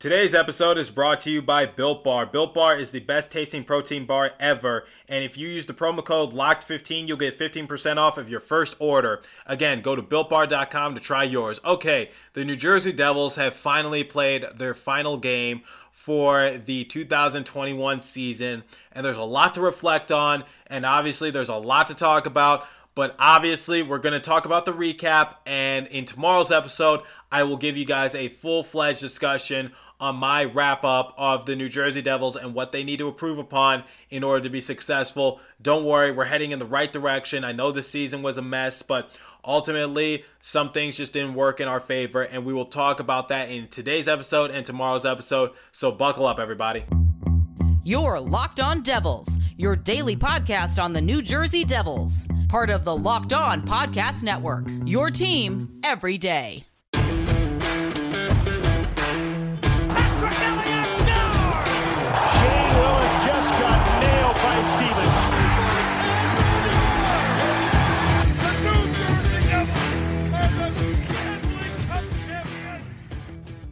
Today's episode is brought to you by Built Bar. Built Bar is the best tasting protein bar ever. And if you use the promo code LOCKED15, you'll get 15% off of your first order. Again, go to builtbar.com to try yours. Okay, the New Jersey Devils have finally played their final game for the 2021 season. And there's a lot to reflect on. And obviously, there's a lot to talk about. But obviously, we're going to talk about the recap. And in tomorrow's episode, I will give you guys a full fledged discussion on my wrap up of the New Jersey Devils and what they need to improve upon in order to be successful. Don't worry, we're heading in the right direction. I know the season was a mess, but ultimately some things just didn't work in our favor, and we will talk about that in today's episode and tomorrow's episode. So buckle up, everybody. You're Locked On Devils, your daily podcast on the New Jersey Devils, part of the Locked On Podcast Network. Your team every day.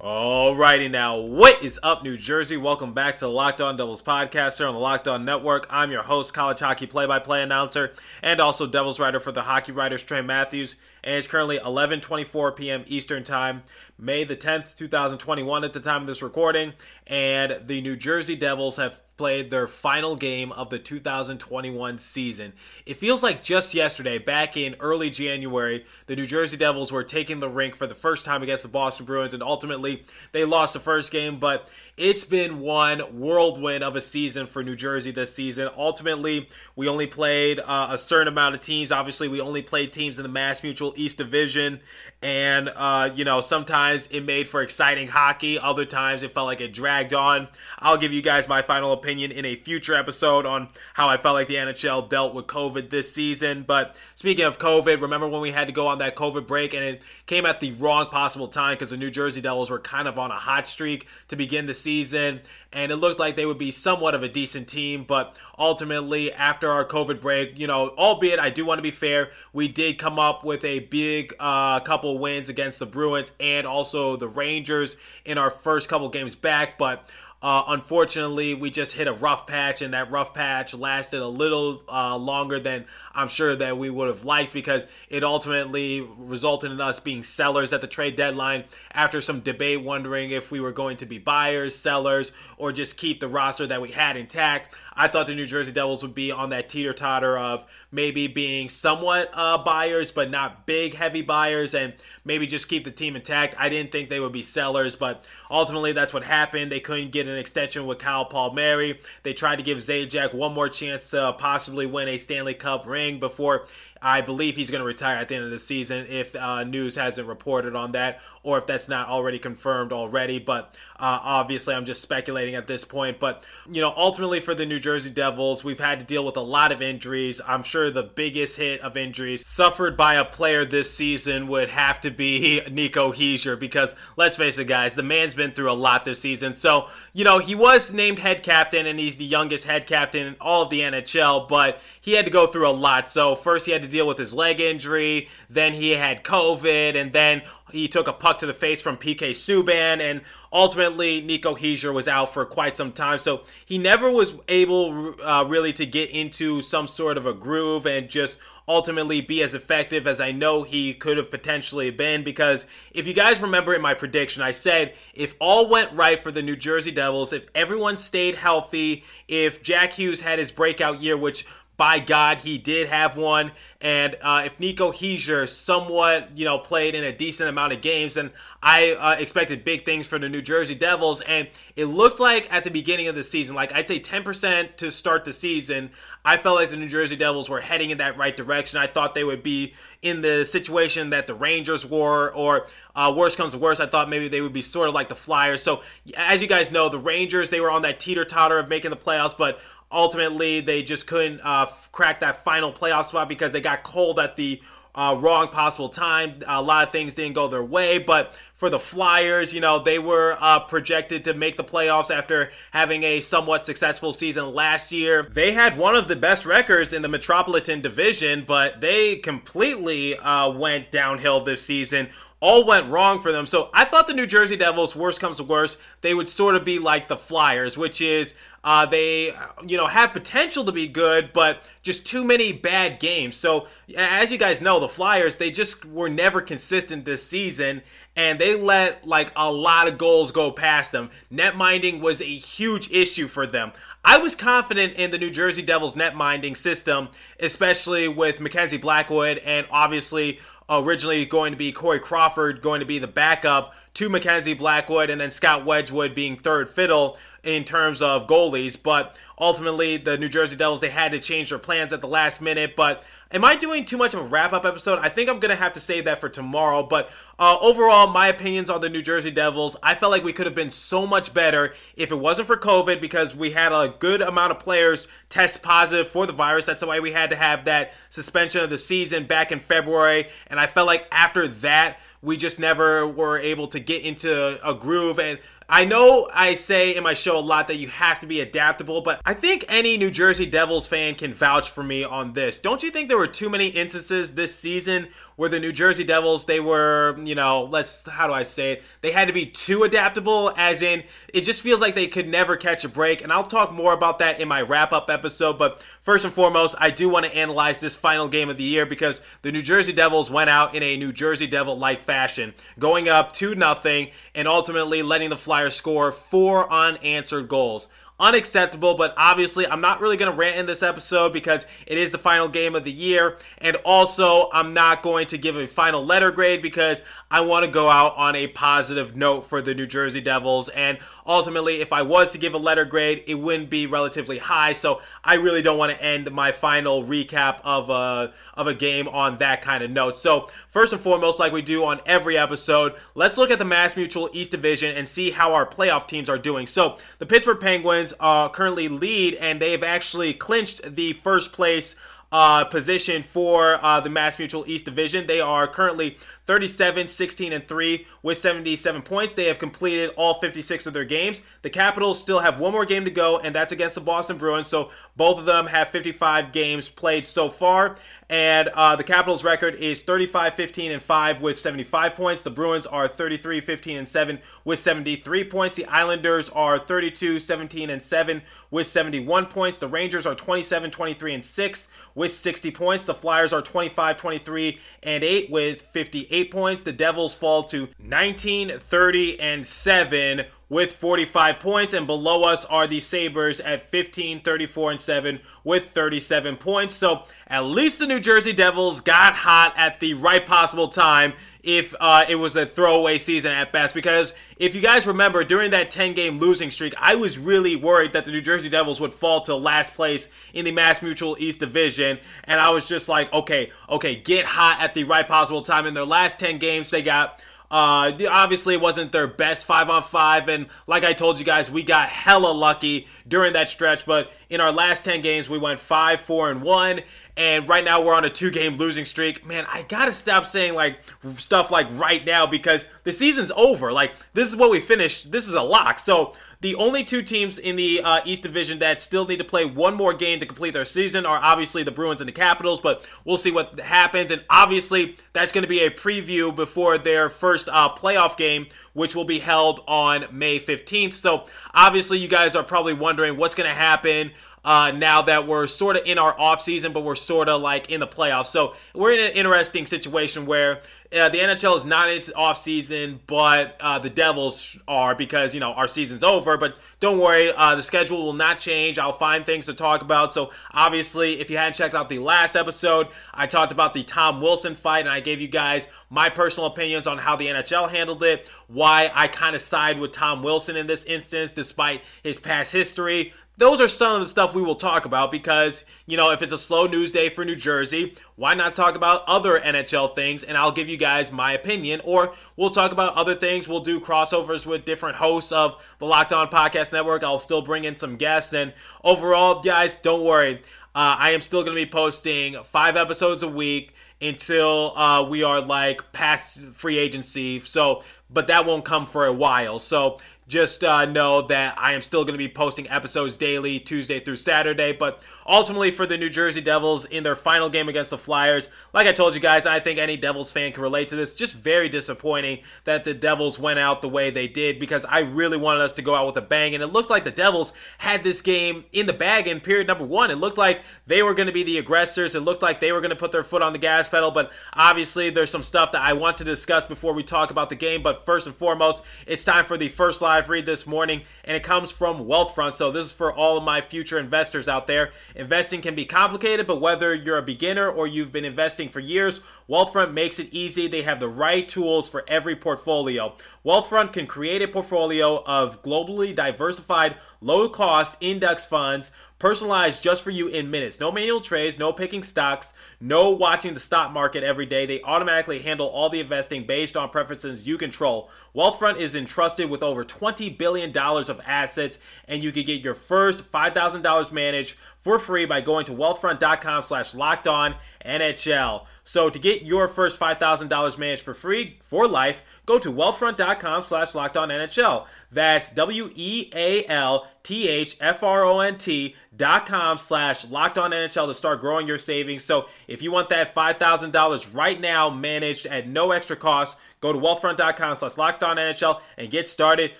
Alrighty now, what is up, New Jersey? Welcome back to the Locked On Devils podcast here on the Locked On Network. I'm your host, college hockey play-by-play announcer, and also Devils writer for the Hockey Writers, Trey Matthews. And it's currently 11:24 p.m. Eastern Time, May the 10th, 2021, at the time of this recording. And the New Jersey Devils have played their final game of the 2021 season. It feels like just yesterday, back in early January, the New Jersey Devils were taking the rink for the first time against the Boston Bruins, and ultimately they lost the first game, but it's been one whirlwind of a season for New Jersey this season. Ultimately, we only played uh, a certain amount of teams. Obviously, we only played teams in the Mass Mutual East Division, and uh, you know sometimes it made for exciting hockey. Other times it felt like it dragged on. I'll give you guys my final opinion in a future episode on how I felt like the NHL dealt with COVID this season. But speaking of COVID, remember when we had to go on that COVID break and it came at the wrong possible time because the New Jersey Devils were kind of on a hot streak to begin the season, and it looked like they would be somewhat of a decent team. But ultimately, after our COVID break, you know, albeit I do want to be fair, we did come up with a big uh, couple wins against the Bruins and also the Rangers in our first couple games back, but. Uh, unfortunately, we just hit a rough patch, and that rough patch lasted a little uh, longer than I'm sure that we would have liked because it ultimately resulted in us being sellers at the trade deadline after some debate wondering if we were going to be buyers, sellers, or just keep the roster that we had intact. I thought the New Jersey Devils would be on that teeter totter of maybe being somewhat uh, buyers, but not big, heavy buyers, and maybe just keep the team intact. I didn't think they would be sellers, but ultimately that's what happened. They couldn't get an extension with Kyle Palmieri. They tried to give Zajac one more chance to possibly win a Stanley Cup ring before I believe he's going to retire at the end of the season if uh, news hasn't reported on that or if that's not already confirmed already. But uh, obviously, I'm just speculating at this point. But, you know, ultimately for the New Jersey Devils, we've had to deal with a lot of injuries. I'm sure the biggest hit of injuries suffered by a player this season would have to be Nico Hischier because, let's face it, guys, the man's been through a lot this season. So, you know, he was named head captain and he's the youngest head captain in all of the NHL, but he had to go through a lot. So, first he had to deal with his leg injury, then he had COVID, and then he took a puck to the face from PK Subban, and ultimately Nico Hischier was out for quite some time. So he never was able uh, really to get into some sort of a groove and just ultimately be as effective as I know he could have potentially been. Because if you guys remember in my prediction, I said if all went right for the New Jersey Devils, if everyone stayed healthy, if Jack Hughes had his breakout year, which by God, he did have one. And uh, if Nico Hischier somewhat, you know, played in a decent amount of games, then I uh, expected big things for the New Jersey Devils. And it looked like at the beginning of the season, like I'd say 10% to start the season, I felt like the New Jersey Devils were heading in that right direction. I thought they would be in the situation that the Rangers were, or uh, worst comes to worst, I thought maybe they would be sort of like the Flyers. So, as you guys know, the Rangers, they were on that teeter totter of making the playoffs, but ultimately they just couldn't uh, crack that final playoff spot because they got cold at the uh, wrong possible time. A lot of things didn't go their way, but for the Flyers, you know, they were uh, projected to make the playoffs after having a somewhat successful season last year. They had one of the best records in the Metropolitan Division, but they completely uh, went downhill this season all went wrong for them. So I thought the New Jersey Devils, worst comes to worst, they would sort of be like the Flyers, which is uh, they, you know, have potential to be good, but just too many bad games. So as you guys know, the Flyers they just were never consistent this season, and they let like a lot of goals go past them. Net minding was a huge issue for them. I was confident in the New Jersey Devils net minding system, especially with Mackenzie Blackwood and obviously originally going to be Corey Crawford going to be the backup to Mackenzie Blackwood and then Scott Wedgewood being third fiddle in terms of goalies. But ultimately, the New Jersey Devils, they had to change their plans at the last minute. But Am I doing too much of a wrap up episode? I think I'm to have to save that for tomorrow. But uh, overall, my opinions on the New Jersey Devils, I felt like we could have been so much better if it wasn't for COVID because we had a good amount of players test positive for the virus. That's why we had to have that suspension of the season back in February. And I felt like after that, we just never were able to get into a groove. And I know I say in my show a lot that you have to be adaptable, but I think any New Jersey Devils fan can vouch for me on this. Don't you think there were too many instances this season where the New Jersey Devils they were, you know, let's how do I say it? They had to be too adaptable as in it just feels like they could never catch a break and I'll talk more about that in my wrap-up episode, but first and foremost, I do want to analyze this final game of the year because the New Jersey Devils went out in a New Jersey Devil-like fashion, going up 2 nothing and ultimately letting the Flyers score four unanswered goals unacceptable. But obviously, I'm not really going to rant in this episode because it is the final game of the year. And also, I'm not going to give a final letter grade because I want to go out on a positive note for the New Jersey Devils. And ultimately, if I was to give a letter grade, it wouldn't be relatively high. So I really don't want to end my final recap of a of a game on that kind of note. So first and foremost, like we do on every episode, let's look at the Mass Mutual East Division and see how our playoff teams are doing. So the Pittsburgh Penguins uh, currently lead, and they have actually clinched the first place uh, position for uh, the Mass Mutual East Division. They are currently 37, 16, and 3 with 77 points. They have completed all 56 of their games. The Capitals still have one more game to go, and that's against the Boston Bruins. So both of them have 55 games played so far. And uh, the Capitals' record is 35, 15, and 5 with 75 points. The Bruins are 33, 15, and 7 with 73 points. The Islanders are 32, 17, and 7 with 71 points. The Rangers are 27, 23, and 6 with 60 points. The Flyers are 25, 23, and 8 with 58 points. The Devils fall to 19, 30, and 7 with 45 points, and below us are the Sabres at 15, 34, and 7 with 37 points. So at least the New Jersey Devils got hot at the right possible time if uh, it was a throwaway season at best. Because if you guys remember, during that 10 game losing streak, I was really worried that the New Jersey Devils would fall to last place in the Mass Mutual East Division. And I was just like, okay, okay, get hot at the right possible time. In their last 10 games, they got uh, obviously, it wasn't their best five on five, and like I told you guys, we got hella lucky during that stretch. But in our last ten games, we went five, four, and one, and right now we're on a two-game losing streak. Man, I gotta stop saying like stuff like right now because the season's over. Like this is what we finished. This is a lock. So the only two teams in the uh, East Division that still need to play one more game to complete their season are obviously the Bruins and the Capitals, but we'll see what happens. And obviously, that's going to be a preview before their first uh, playoff game, which will be held on May 15th. So obviously, you guys are probably wondering what's going to happen uh, now that we're sort of in our off season, but we're sort of like in the playoffs. So we're in an interesting situation where uh, the NHL is not in its off season, but uh, the Devils are because you know our season's over. But don't worry, uh, the schedule will not change. I'll find things to talk about. So obviously, if you hadn't checked out the last episode, I talked about the Tom Wilson fight, and I gave you guys my personal opinions on how the NHL handled it, why I kind of side with Tom Wilson in this instance, despite his past history those are some of the stuff we will talk about because, you know, if it's a slow news day for New Jersey, why not talk about other NHL things and I'll give you guys my opinion or we'll talk about other things. We'll do crossovers with different hosts of the Locked On Podcast Network. I'll still bring in some guests and overall, guys, don't worry. Uh, I am still going to be posting five episodes a week until uh, we are like past free agency. So but that won't come for a while. So just uh, know that I am still going to be posting episodes daily, Tuesday through Saturday. But ultimately, for the New Jersey Devils in their final game against the Flyers, like I told you guys, I think any Devils fan can relate to this. Just very disappointing that the Devils went out the way they did because I really wanted us to go out with a bang. And it looked like the Devils had this game in the bag in period number one. It looked like they were going to be the aggressors. It looked like they were going to put their foot on the gas pedal. But obviously, there's some stuff that I want to discuss before we talk about the game. But first and foremost, it's time for the first live read this morning, and it comes from Wealthfront. So this is for all of my future investors out there. Investing can be complicated, but whether you're a beginner or you've been investing for years, Wealthfront makes it easy. They have the right tools for every portfolio. Wealthfront can create a portfolio of globally diversified, low cost index funds personalized just for you in minutes. No manual trades, no picking stocks, no watching the stock market every day. They automatically handle all the investing based on preferences you control. Wealthfront is entrusted with over $20 billion of assets, and you can get your first $5,000 managed for free by going to wealthfront.com slash locked on NHL. So to get your first $5,000 managed for free for life, go to wealthfront.com slash locked on NHL. That's W-E-A-L-T-H-F-R-O-N-T dot com slash locked on NHL to start growing your savings. So if you want that $5,000 right now managed at no extra cost, Go to wealthfront.com slash NHL and get started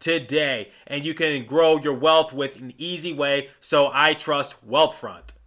today. And you can grow your wealth with an easy way. So I trust Wealthfront.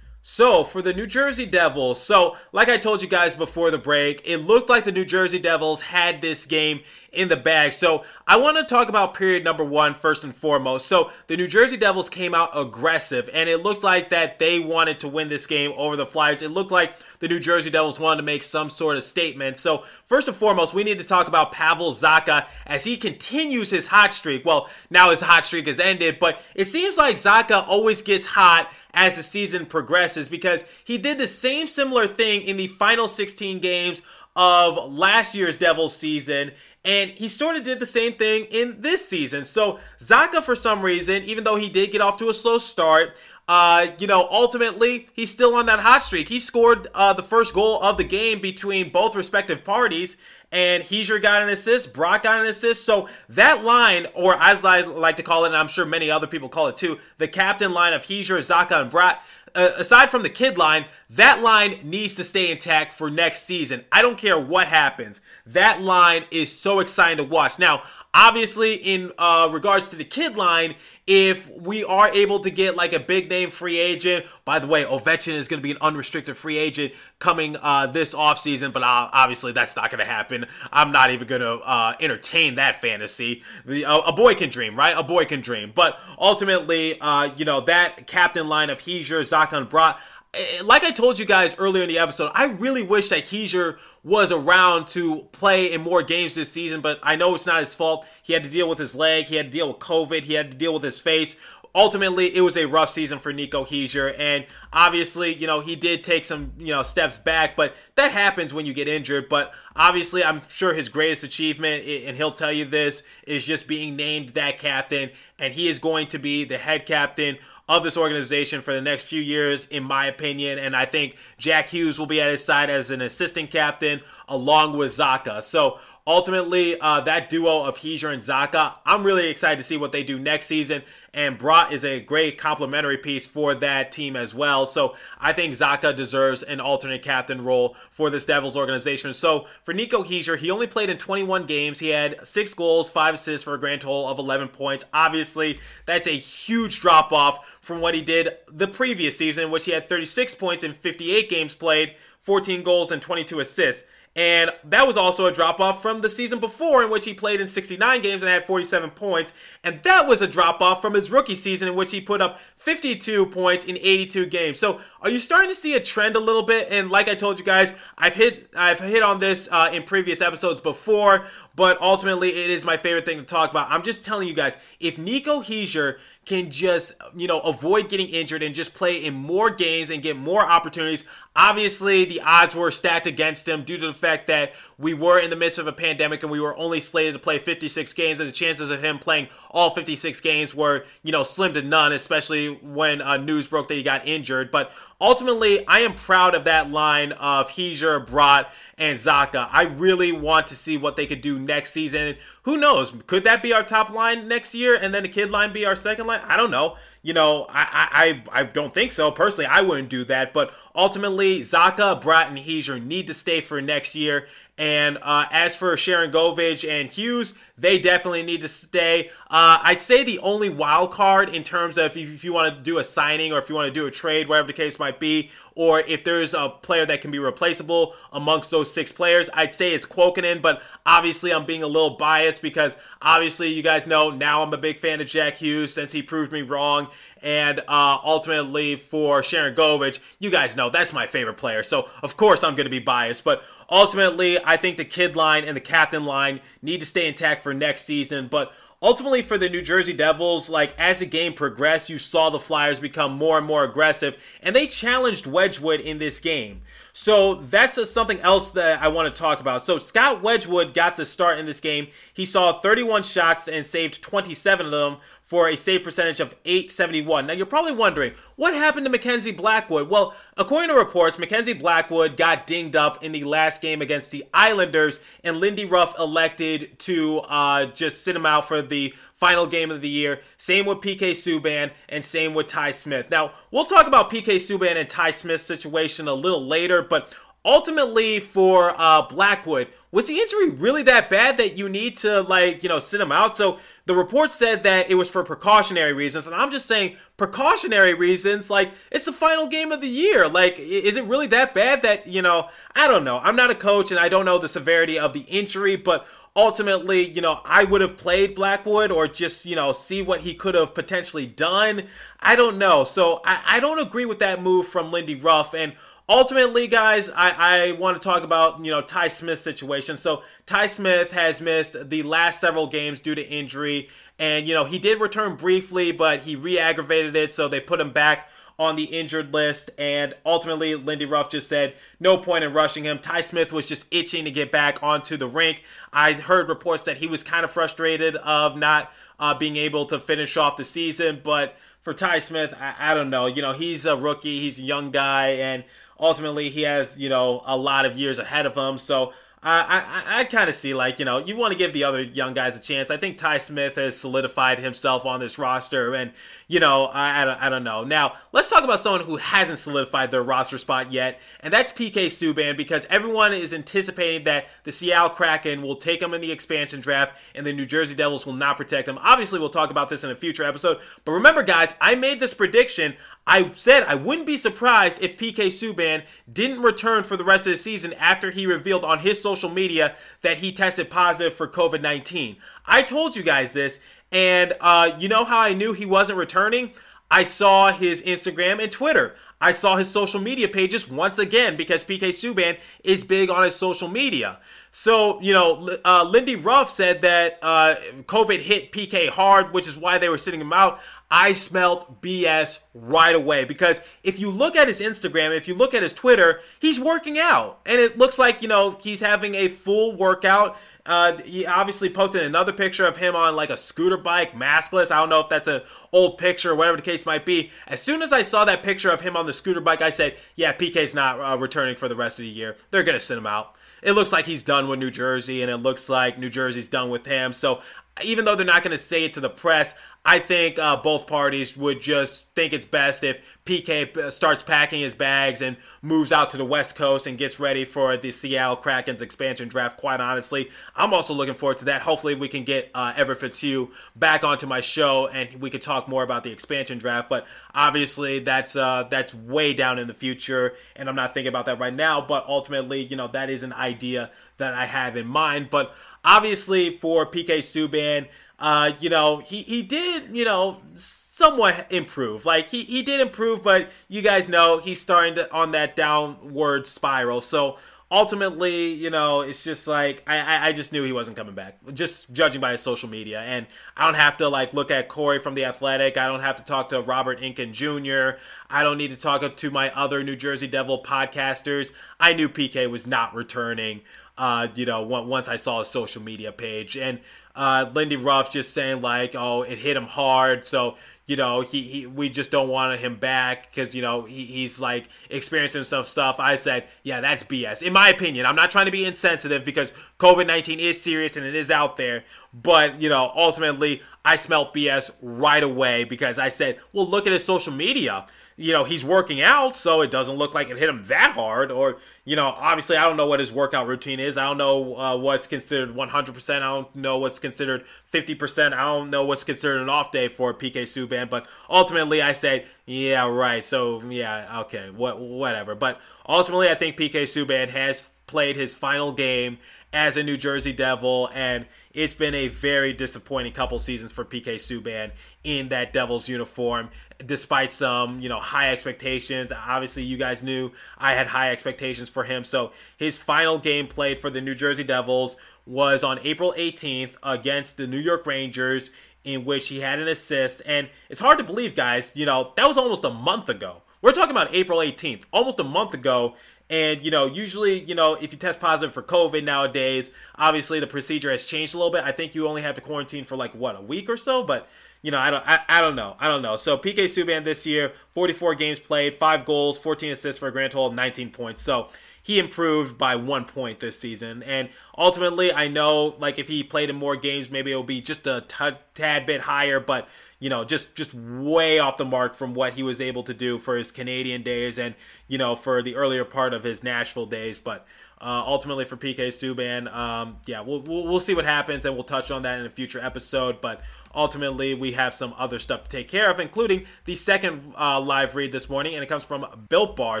So, for the New Jersey Devils, so like I told you guys before the break, it looked like the New Jersey Devils had this game in the bag. So, I want to talk about period number one first and foremost. So, the New Jersey Devils came out aggressive, and it looked like that they wanted to win this game over the Flyers. It looked like the New Jersey Devils wanted to make some sort of statement. So, first and foremost, we need to talk about Pavel Zacha as he continues his hot streak. Well, now his hot streak has ended, but it seems like Zacha always gets hot as the season progresses because he did the same similar thing in the final 16 games of last year's Devils season. And he sort of did the same thing in this season. So Zacha, for some reason, even though he did get off to a slow start, uh, you know, ultimately, he's still on that hot streak. He scored uh, the first goal of the game between both respective parties, and Hischier got an assist, Bratt got an assist. So that line, or as I like to call it, and I'm sure many other people call it too, the captain line of Hischier, Zacha, and Bratt, uh, aside from the kid line, that line needs to stay intact for next season. I don't care what happens. That line is so exciting to watch. Now, obviously, in uh, regards to the kid line, if we are able to get like a big name free agent, by the way, Ovechkin is going to be an unrestricted free agent coming uh, this offseason, but uh, obviously that's not going to happen. I'm not even going to uh, entertain that fantasy. The, a boy can dream, right? A boy can dream. But ultimately, uh, you know, that captain line of and Bratt, Eh, Eh, like I told you guys earlier in the episode, I really wish that Hischier was around to play in more games this season, but I know it's not his fault. He had to deal with his leg, he had to deal with COVID, he had to deal with his face. Ultimately, it was a rough season for Nico Hischier, and obviously, you know, he did take some, you know, steps back, but that happens when you get injured. But obviously, I'm sure his greatest achievement, and he'll tell you this, is just being named that captain, and he is going to be the head captain of this organization for the next few years, in my opinion. And I think Jack Hughes will be at his side as an assistant captain along with Zacha. So ultimately, uh, that duo of Hischier and Zacha, I'm really excited to see what they do next season and Bratt is a great complementary piece for that team as well. So I think Zacha deserves an alternate captain role for this Devils organization. So for Nico Hischier, he only played in 21 games. He had six goals, five assists for a grand total of 11 points. Obviously, that's a huge drop off from what he did the previous season, which he had 36 points in 58 games played, 14 goals, and 22 assists. And that was also a drop off from the season before, in which he played in 69 games and had 47 points. And that was a drop off from his rookie season, in which he put up 52 points in 82 games. So, are you starting to see a trend a little bit? And like I told you guys, I've hit I've hit on this uh, in previous episodes before, but ultimately it is my favorite thing to talk about. I'm just telling you guys, if Nico Hischier can just, you know, avoid getting injured and just play in more games and get more opportunities. Obviously, the odds were stacked against him due to the fact that we were in the midst of a pandemic and we were only slated to play 56 games, and the chances of him playing all 56 games were, you know, slim to none, especially when uh, news broke that he got injured. But ultimately, I am proud of that line of Hischier, Bratt, and Zacha. I really want to see what they could do next season. Who knows? Could that be our top line next year, and then the kid line be our second line? I don't know. You know, I I, I don't think so. Personally, I wouldn't do that. But ultimately, Zacha, Bratt, and Hischier need to stay for next year. And uh, as for Sharangovich and Hughes, they definitely need to stay. Uh, I'd say the only wild card in terms of if, if you want to do a signing or if you want to do a trade, whatever the case might be, or if there's a player that can be replaceable amongst those six players, I'd say it's Kuokkanen. But obviously, I'm being a little biased because obviously, you guys know now I'm a big fan of Jack Hughes since he proved me wrong. And uh, ultimately, for Sharangovich, you guys know that's my favorite player. So, of course, I'm going to be biased. But ultimately, I think the kid line and the captain line need to stay intact for next season. But ultimately for the New Jersey Devils, like as the game progressed, you saw the Flyers become more and more aggressive, and they challenged Wedgewood in this game. So that's a, something else that I want to talk about. So Scott Wedgewood got the start in this game. He saw 31 shots and saved 27 of them for a save percentage of 871. Now you're probably wondering, what happened to Mackenzie Blackwood? Well, according to reports, Mackenzie Blackwood got dinged up in the last game against the Islanders, and Lindy Ruff elected to uh, just sit him out for the final game of the year. Same with PK Subban and same with Ty Smith. Now, we'll talk about PK Subban and Ty Smith's situation a little later, but ultimately for uh, Blackwood, was the injury really that bad that you need to like you know sit him out? So the report said that it was for precautionary reasons, and I'm just saying precautionary reasons. Like it's the final game of the year. Like is it really that bad that you know? I don't know. I'm not a coach, and I don't know the severity of the injury, but ultimately, you know, I would have played Blackwood or just, you know, see what he could have potentially done. I don't know. So I, I don't agree with that move from Lindy Ruff. And ultimately, guys, I, I want to talk about, you know, Ty Smith's situation. So Ty Smith has missed the last several games due to injury. And, you know, he did return briefly, but he re aggravated it. So they put him back on the injured list. And ultimately, Lindy Ruff just said, no point in rushing him. Ty Smith was just itching to get back onto the rink. I heard reports that he was kind of frustrated of not uh, being able to finish off the season. But for Ty Smith, I, I don't know. You know, he's a rookie, he's a young guy, and ultimately he has you know a lot of years ahead of him. So I I, I kind of see like you know you want to give the other young guys a chance. I think Ty Smith has solidified himself on this roster, and you know I I don't, I don't know. Now let's talk about someone who hasn't solidified their roster spot yet, and that's PK Subban because everyone is anticipating that the Seattle Kraken will take him in the expansion draft, and the New Jersey Devils will not protect him. Obviously, we'll talk about this in a future episode. But remember, guys, I made this prediction. I said I wouldn't be surprised if PK Subban didn't return for the rest of the season after he revealed on his social media that he tested positive for COVID 19. I told you guys this, and uh, you know how I knew he wasn't returning? I saw his Instagram and Twitter. I saw his social media pages once again because PK Subban is big on his social media. So, you know, uh, Lindy Ruff said that uh, COVID hit PK hard, which is why they were sitting him out. I smelt BS right away because if you look at his Instagram, if you look at his Twitter, he's working out. And it looks like, you know, he's having a full workout. Uh, he obviously posted another picture of him on like a scooter bike, maskless. I don't know if that's an old picture or whatever the case might be. As soon as I saw that picture of him on the scooter bike, I said, yeah, PK's not uh, returning for the rest of the year. They're to send him out. It looks like he's done with New Jersey, and it looks like New Jersey's done with him. So even though they're not going to say it to the press, I think uh, both parties would just think it's best if PK starts packing his bags and moves out to the West Coast and gets ready for the Seattle Kraken's expansion draft. Quite honestly, I'm also looking forward to that. Hopefully, we can get uh, Everett Fitzhugh back onto my show and we could talk more about the expansion draft. But obviously, that's uh, that's way down in the future, and I'm not thinking about that right now. But ultimately, you know, that is an idea that I have in mind. But obviously, for PK Subban uh, you know, he, he did, you know, somewhat improve. Like he, he did improve, but you guys know he's starting to on that downward spiral. So ultimately, you know, it's just like I, I just knew he wasn't coming back. Just judging by his social media, and I don't have to like look at Corey from the Athletic. I don't have to talk to Robert Inkin Jr. I don't need to talk to my other New Jersey Devil podcasters. I knew PK was not returning Uh, you know, once I saw his social media page and uh, Lindy Ruff just saying like, oh, it hit him hard, so you know he, he we just don't want him back because you know he, he's like experiencing some stuff. I said yeah that's bs in my opinion i'm not trying to be insensitive because covid-19 is serious and it is out there. But you know ultimately i smelt bs right away because i said well look at his social media you know, he's working out, so it doesn't look like it hit him that hard. Or, you know, obviously, I don't know what his workout routine is. I don't know uh, what's considered 100%. I don't know what's considered 50%. I don't know what's considered an off day for PK Subban. But ultimately, I said, yeah, right. So, yeah, okay, what, whatever. But ultimately, I think PK Subban has played his final game as a New Jersey Devil, and it's been a very disappointing couple seasons for PK Subban in that Devils uniform despite some, you know, high expectations. Obviously, you guys knew I had high expectations for him. So his final game played for the New Jersey Devils was on April 18th against the New York Rangers, in which he had an assist. And it's hard to believe, guys, you know, that was almost a month ago. We're talking about April 18th, almost a month ago. And, you know, usually, you know, if you test positive for COVID nowadays, obviously the procedure has changed a little bit. I think you only have to quarantine for like, what, a week or so? But you know, I don't, I, I don't know, I don't know. So PK Subban this year, 44 games played, five goals, 14 assists for a grand total of 19 points. So he improved by one point this season. And ultimately, I know like if he played in more games, maybe it'll be just a t- tad bit higher, but you know, just just way off the mark from what he was able to do for his Canadiens days and you know for the earlier part of his Nashville days. But uh, ultimately for PK Subban, um, yeah, we'll, we'll we'll see what happens and we'll touch on that in a future episode. But ultimately we have some other stuff to take care of, including the second uh, live read this morning, and it comes from Built Bar.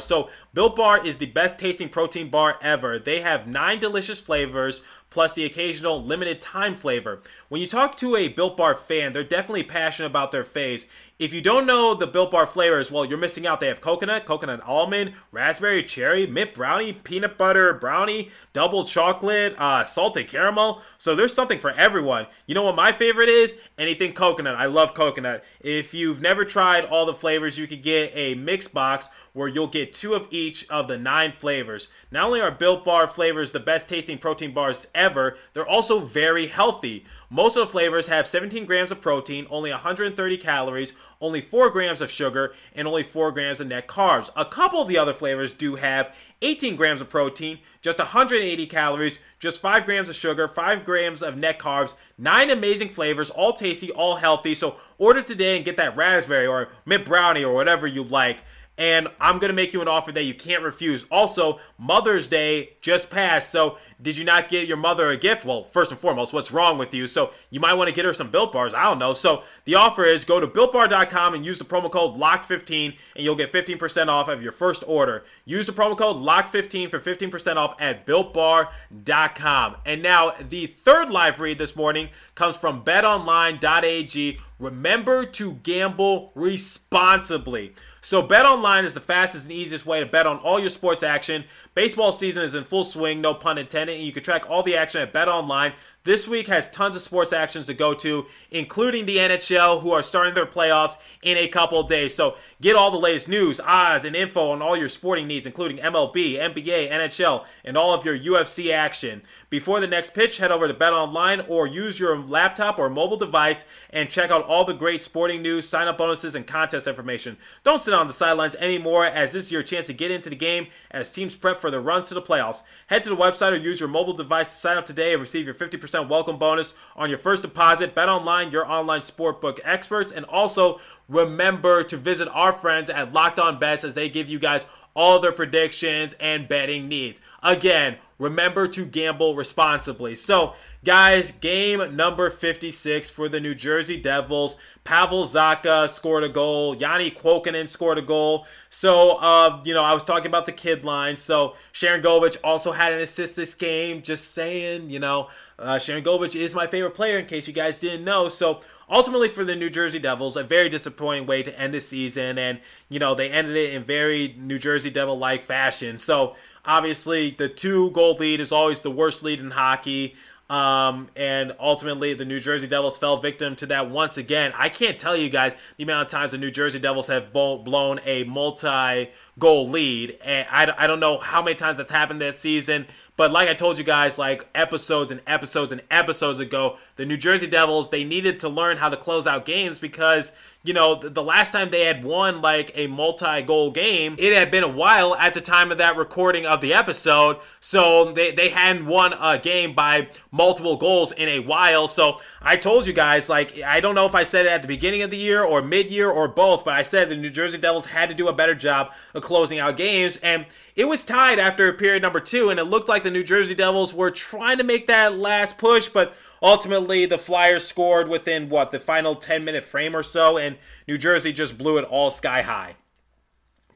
So, Built Bar is the best tasting protein bar ever. They have nine delicious flavors plus the occasional limited time flavor. When you talk to a Built Bar fan, they're definitely passionate about their faves. If you don't know the Built Bar flavors, well, you're missing out. They have coconut, coconut almond, raspberry, cherry, mint brownie, peanut butter brownie, double chocolate, uh, salted caramel. So there's something for everyone. You know what my favorite is? Anything coconut. I love coconut. If you've never tried all the flavors, you could get a mix box where you'll get two of each of the nine flavors. Not only are Built Bar flavors the best tasting protein bars ever, they're also very healthy. Most of the flavors have 17 grams of protein, only 130 calories, only 4 grams of sugar, and only 4 grams of net carbs. A couple of the other flavors do have 18 grams of protein, just 180 calories, just 5 grams of sugar, 5 grams of net carbs, 9 amazing flavors, all tasty, all healthy. So order today and get that raspberry or mint brownie or whatever you like and I'm going to make you an offer that you can't refuse. Also, Mother's Day just passed, so did you not get your mother a gift? Well, first and foremost, what's wrong with you? So you might want to get her some Built Bars. I don't know. So the offer is go to BuiltBar.com and use the promo code LOCKED15 and you'll get 15% off of your first order. Use the promo code LOCKED15 for 15% off at BuiltBar.com. And now the third live read this morning comes from BetOnline.ag. Remember to gamble responsibly. So BetOnline is the fastest and easiest way to bet on all your sports action. Baseball season is in full swing, no pun intended, and you can track all the action at BetOnline. This week has tons of sports actions to go to, including the NHL, who are starting their playoffs in a couple days. So get all the latest news, odds, and info on all your sporting needs, including MLB, NBA, NHL, and all of your UFC action. Before the next pitch, head over to BetOnline or use your laptop or mobile device and check out all the great sporting news, sign up bonuses, and contest information. Don't sit on the sidelines anymore, as this is your chance to get into the game as teams prep for their runs to the playoffs. Head to the website or use your mobile device to sign up today and receive your 50% welcome bonus on your first deposit. Bet online, your online sportbook experts, and also remember to visit our friends at Locked On Bets as they give you guys all their predictions and betting needs. Again, remember to gamble responsibly. So, guys, game number 56 for the New Jersey Devils. Pavel Zacha scored a goal. Janne Kuokkanen scored a goal. So, uh, you know, I was talking about the kid line. So, Sharangovich also had an assist this game. Just saying, you know, uh, Sharangovich is my favorite player in case you guys didn't know. So, ultimately for the New Jersey Devils, a very disappointing way to end the season. And, you know, they ended it in very New Jersey Devil like fashion. So, obviously, the two goal lead is always the worst lead in hockey. Um, and ultimately, the New Jersey Devils fell victim to that once again. I can't tell you guys the amount of times the New Jersey Devils have blown a multi goal lead. And I, I don't know how many times that's happened this season, But like I told you guys, like episodes and episodes and episodes ago, the New Jersey Devils, they needed to learn how to close out games because you know, the last time they had won like a multi goal game, it had been a while at the time of that recording of the episode. So they, they hadn't won a game by multiple goals in a while. So I told you guys, like, I don't know if I said it at the beginning of the year or mid year or both, but I said the New Jersey Devils had to do a better job of closing out games. And it was tied after period number two, and it looked like the New Jersey Devils were trying to make that last push, but Ultimately, the Flyers scored within what the final 10 minute frame or so, and New Jersey just blew it all sky high.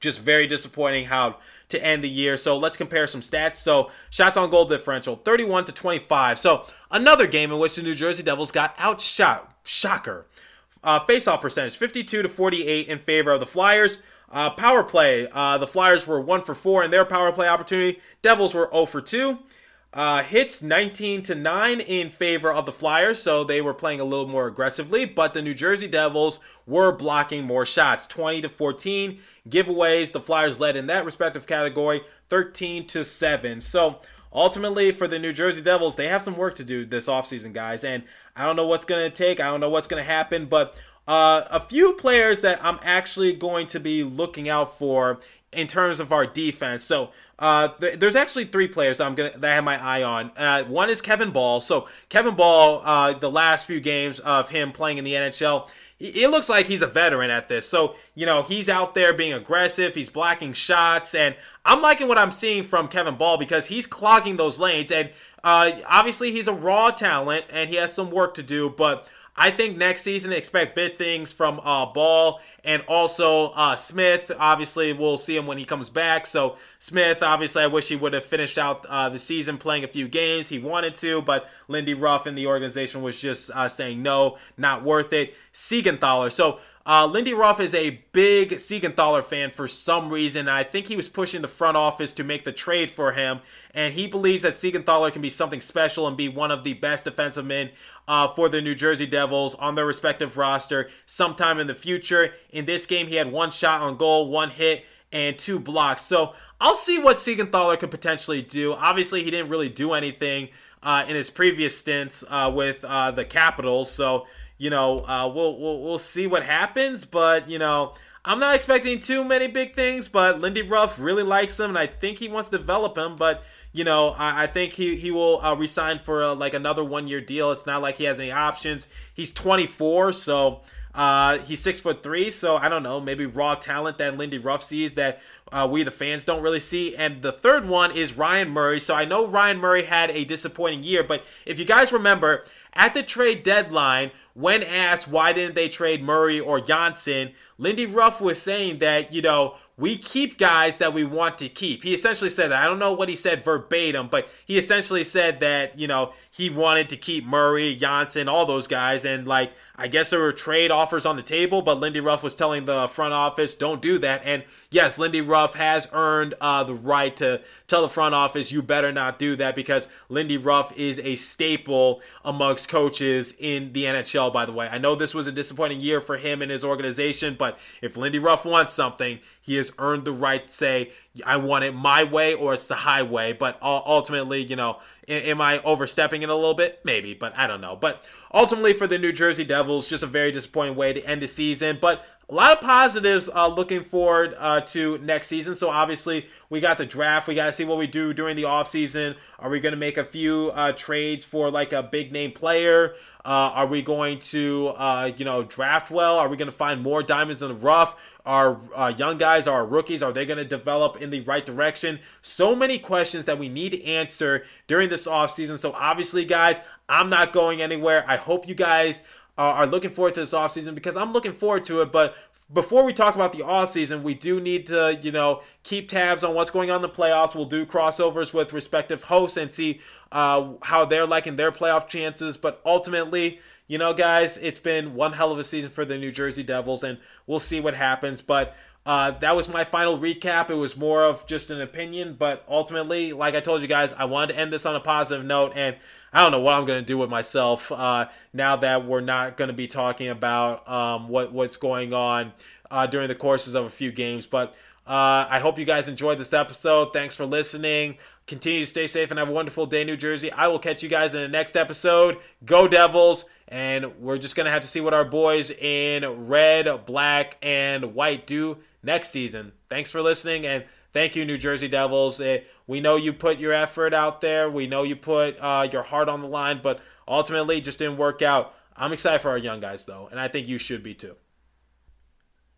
Just very disappointing how to end the year. So let's compare some stats. So shots on goal differential 31 to 25. So another game in which the New Jersey Devils got outshot. Shocker. Uh, face-off percentage 52 to 48 in favor of the Flyers. Uh, power play. Uh, the Flyers were one for four in their power play opportunity. Devils were 0 for two. Uh, hits 19 to 9 in favor of the Flyers, so they were playing a little more aggressively, but the New Jersey Devils were blocking more shots 20 to 14. Giveaways, the Flyers led in that respective category 13 to 7. So ultimately, for the New Jersey Devils, they have some work to do this offseason, guys, and I don't know what's going to take, I don't know what's going to happen, but uh, a few players that I'm actually going to be looking out for in terms of our defense. So uh, th- there's actually three players that I'm gonna that I have my eye on. Uh, one is Kevin Bahl. So Kevin Bahl, uh, the last few games of him playing in the NHL, it looks like he's a veteran at this. So you know he's out there being aggressive. He's blocking shots, and I'm liking what I'm seeing from Kevin Bahl because he's clogging those lanes. And uh, obviously he's a raw talent and he has some work to do, but. I think next season expect big things from uh, Bahl and also uh, Smith. Obviously, we'll see him when he comes back. So Smith, obviously, I wish he would have finished out uh, the season playing a few games. He wanted to, but Lindy Ruff and the organization was just uh, saying no, not worth it. Siegenthaler. So uh, Lindy Ruff is a big Siegenthaler fan for some reason. I think he was pushing the front office to make the trade for him, and he believes that Siegenthaler can be something special and be one of the best defensive men uh, for the New Jersey Devils on their respective roster sometime in the future. In this game, he had one shot on goal, one hit, and two blocks. So I'll see what Siegenthaler could potentially do. Obviously, he didn't really do anything uh, in his previous stints uh, with uh, the Capitals, so you know, uh, we'll, we'll we'll see what happens. But you know, I'm not expecting too many big things. But Lindy Ruff really likes him, and I think he wants to develop him. But you know, I, I think he he will uh, resign for uh, like another one year deal. It's not like he has any options. He's 24, so. Uh, he's six foot three, so I don't know, maybe raw talent that Lindy Ruff sees that uh, we the fans don't really see. And the third one is Ryan Murray. So I know Ryan Murray had a disappointing year, but if you guys remember, at the trade deadline, when asked why didn't they trade Murray or Johnsson, Lindy Ruff was saying that, you know, we keep guys that we want to keep. He essentially said that. I don't know what he said verbatim, but he essentially said that, you know, he wanted to keep Murray, Johnsson, all those guys. And, like, I guess there were trade offers on the table, but Lindy Ruff was telling the front office, don't do that. And yes, Lindy Ruff has earned uh, the right to tell the front office, you better not do that because Lindy Ruff is a staple amongst coaches in the NHL, by the way. I know this was a disappointing year for him and his organization, but if Lindy Ruff wants something, he has earned the right to say, I want it my way or it's the highway. But ultimately, you know, am I overstepping it a little bit? Maybe, but I don't know. But ultimately, for the New Jersey Devils, just a very disappointing way to end the season. But a lot of positives uh, looking forward uh, to next season. So obviously, we got the draft. We got to see what we do during the offseason. Are we going to make a few uh, trades for like a big name player? Uh, are we going to, uh, you know, draft well? Are we going to find more diamonds in the rough? Our uh, young guys, our rookies, are they going to develop in the right direction? So many questions that we need to answer during this offseason. So obviously, guys, I'm not going anywhere. I hope you guys are looking forward to this offseason because I'm looking forward to it. But before we talk about the off season, we do need to, you know, keep tabs on what's going on in the playoffs. We'll do crossovers with respective hosts and see uh, how they're liking their playoff chances. But ultimately, you know, guys, it's been one hell of a season for the New Jersey Devils, and we'll see what happens. But uh, that was my final recap. It was more of just an opinion, but ultimately, like I told you guys, I wanted to end this on a positive note, and I don't know what I'm going to do with myself uh, now that we're not going to be talking about um, what what's going on uh, during the courses of a few games. But Uh, I hope you guys enjoyed this episode. Thanks for listening. Continue to stay safe and have a wonderful day, New Jersey. I will catch you guys in the next episode. Go Devils! And we're just going to have to see what our boys in red, black, and white do next season. Thanks for listening, and thank you, New Jersey Devils. Eh, we know you put your effort out there. We know you put uh, your heart on the line, but ultimately just didn't work out. I'm excited for our young guys, though, and I think you should be too.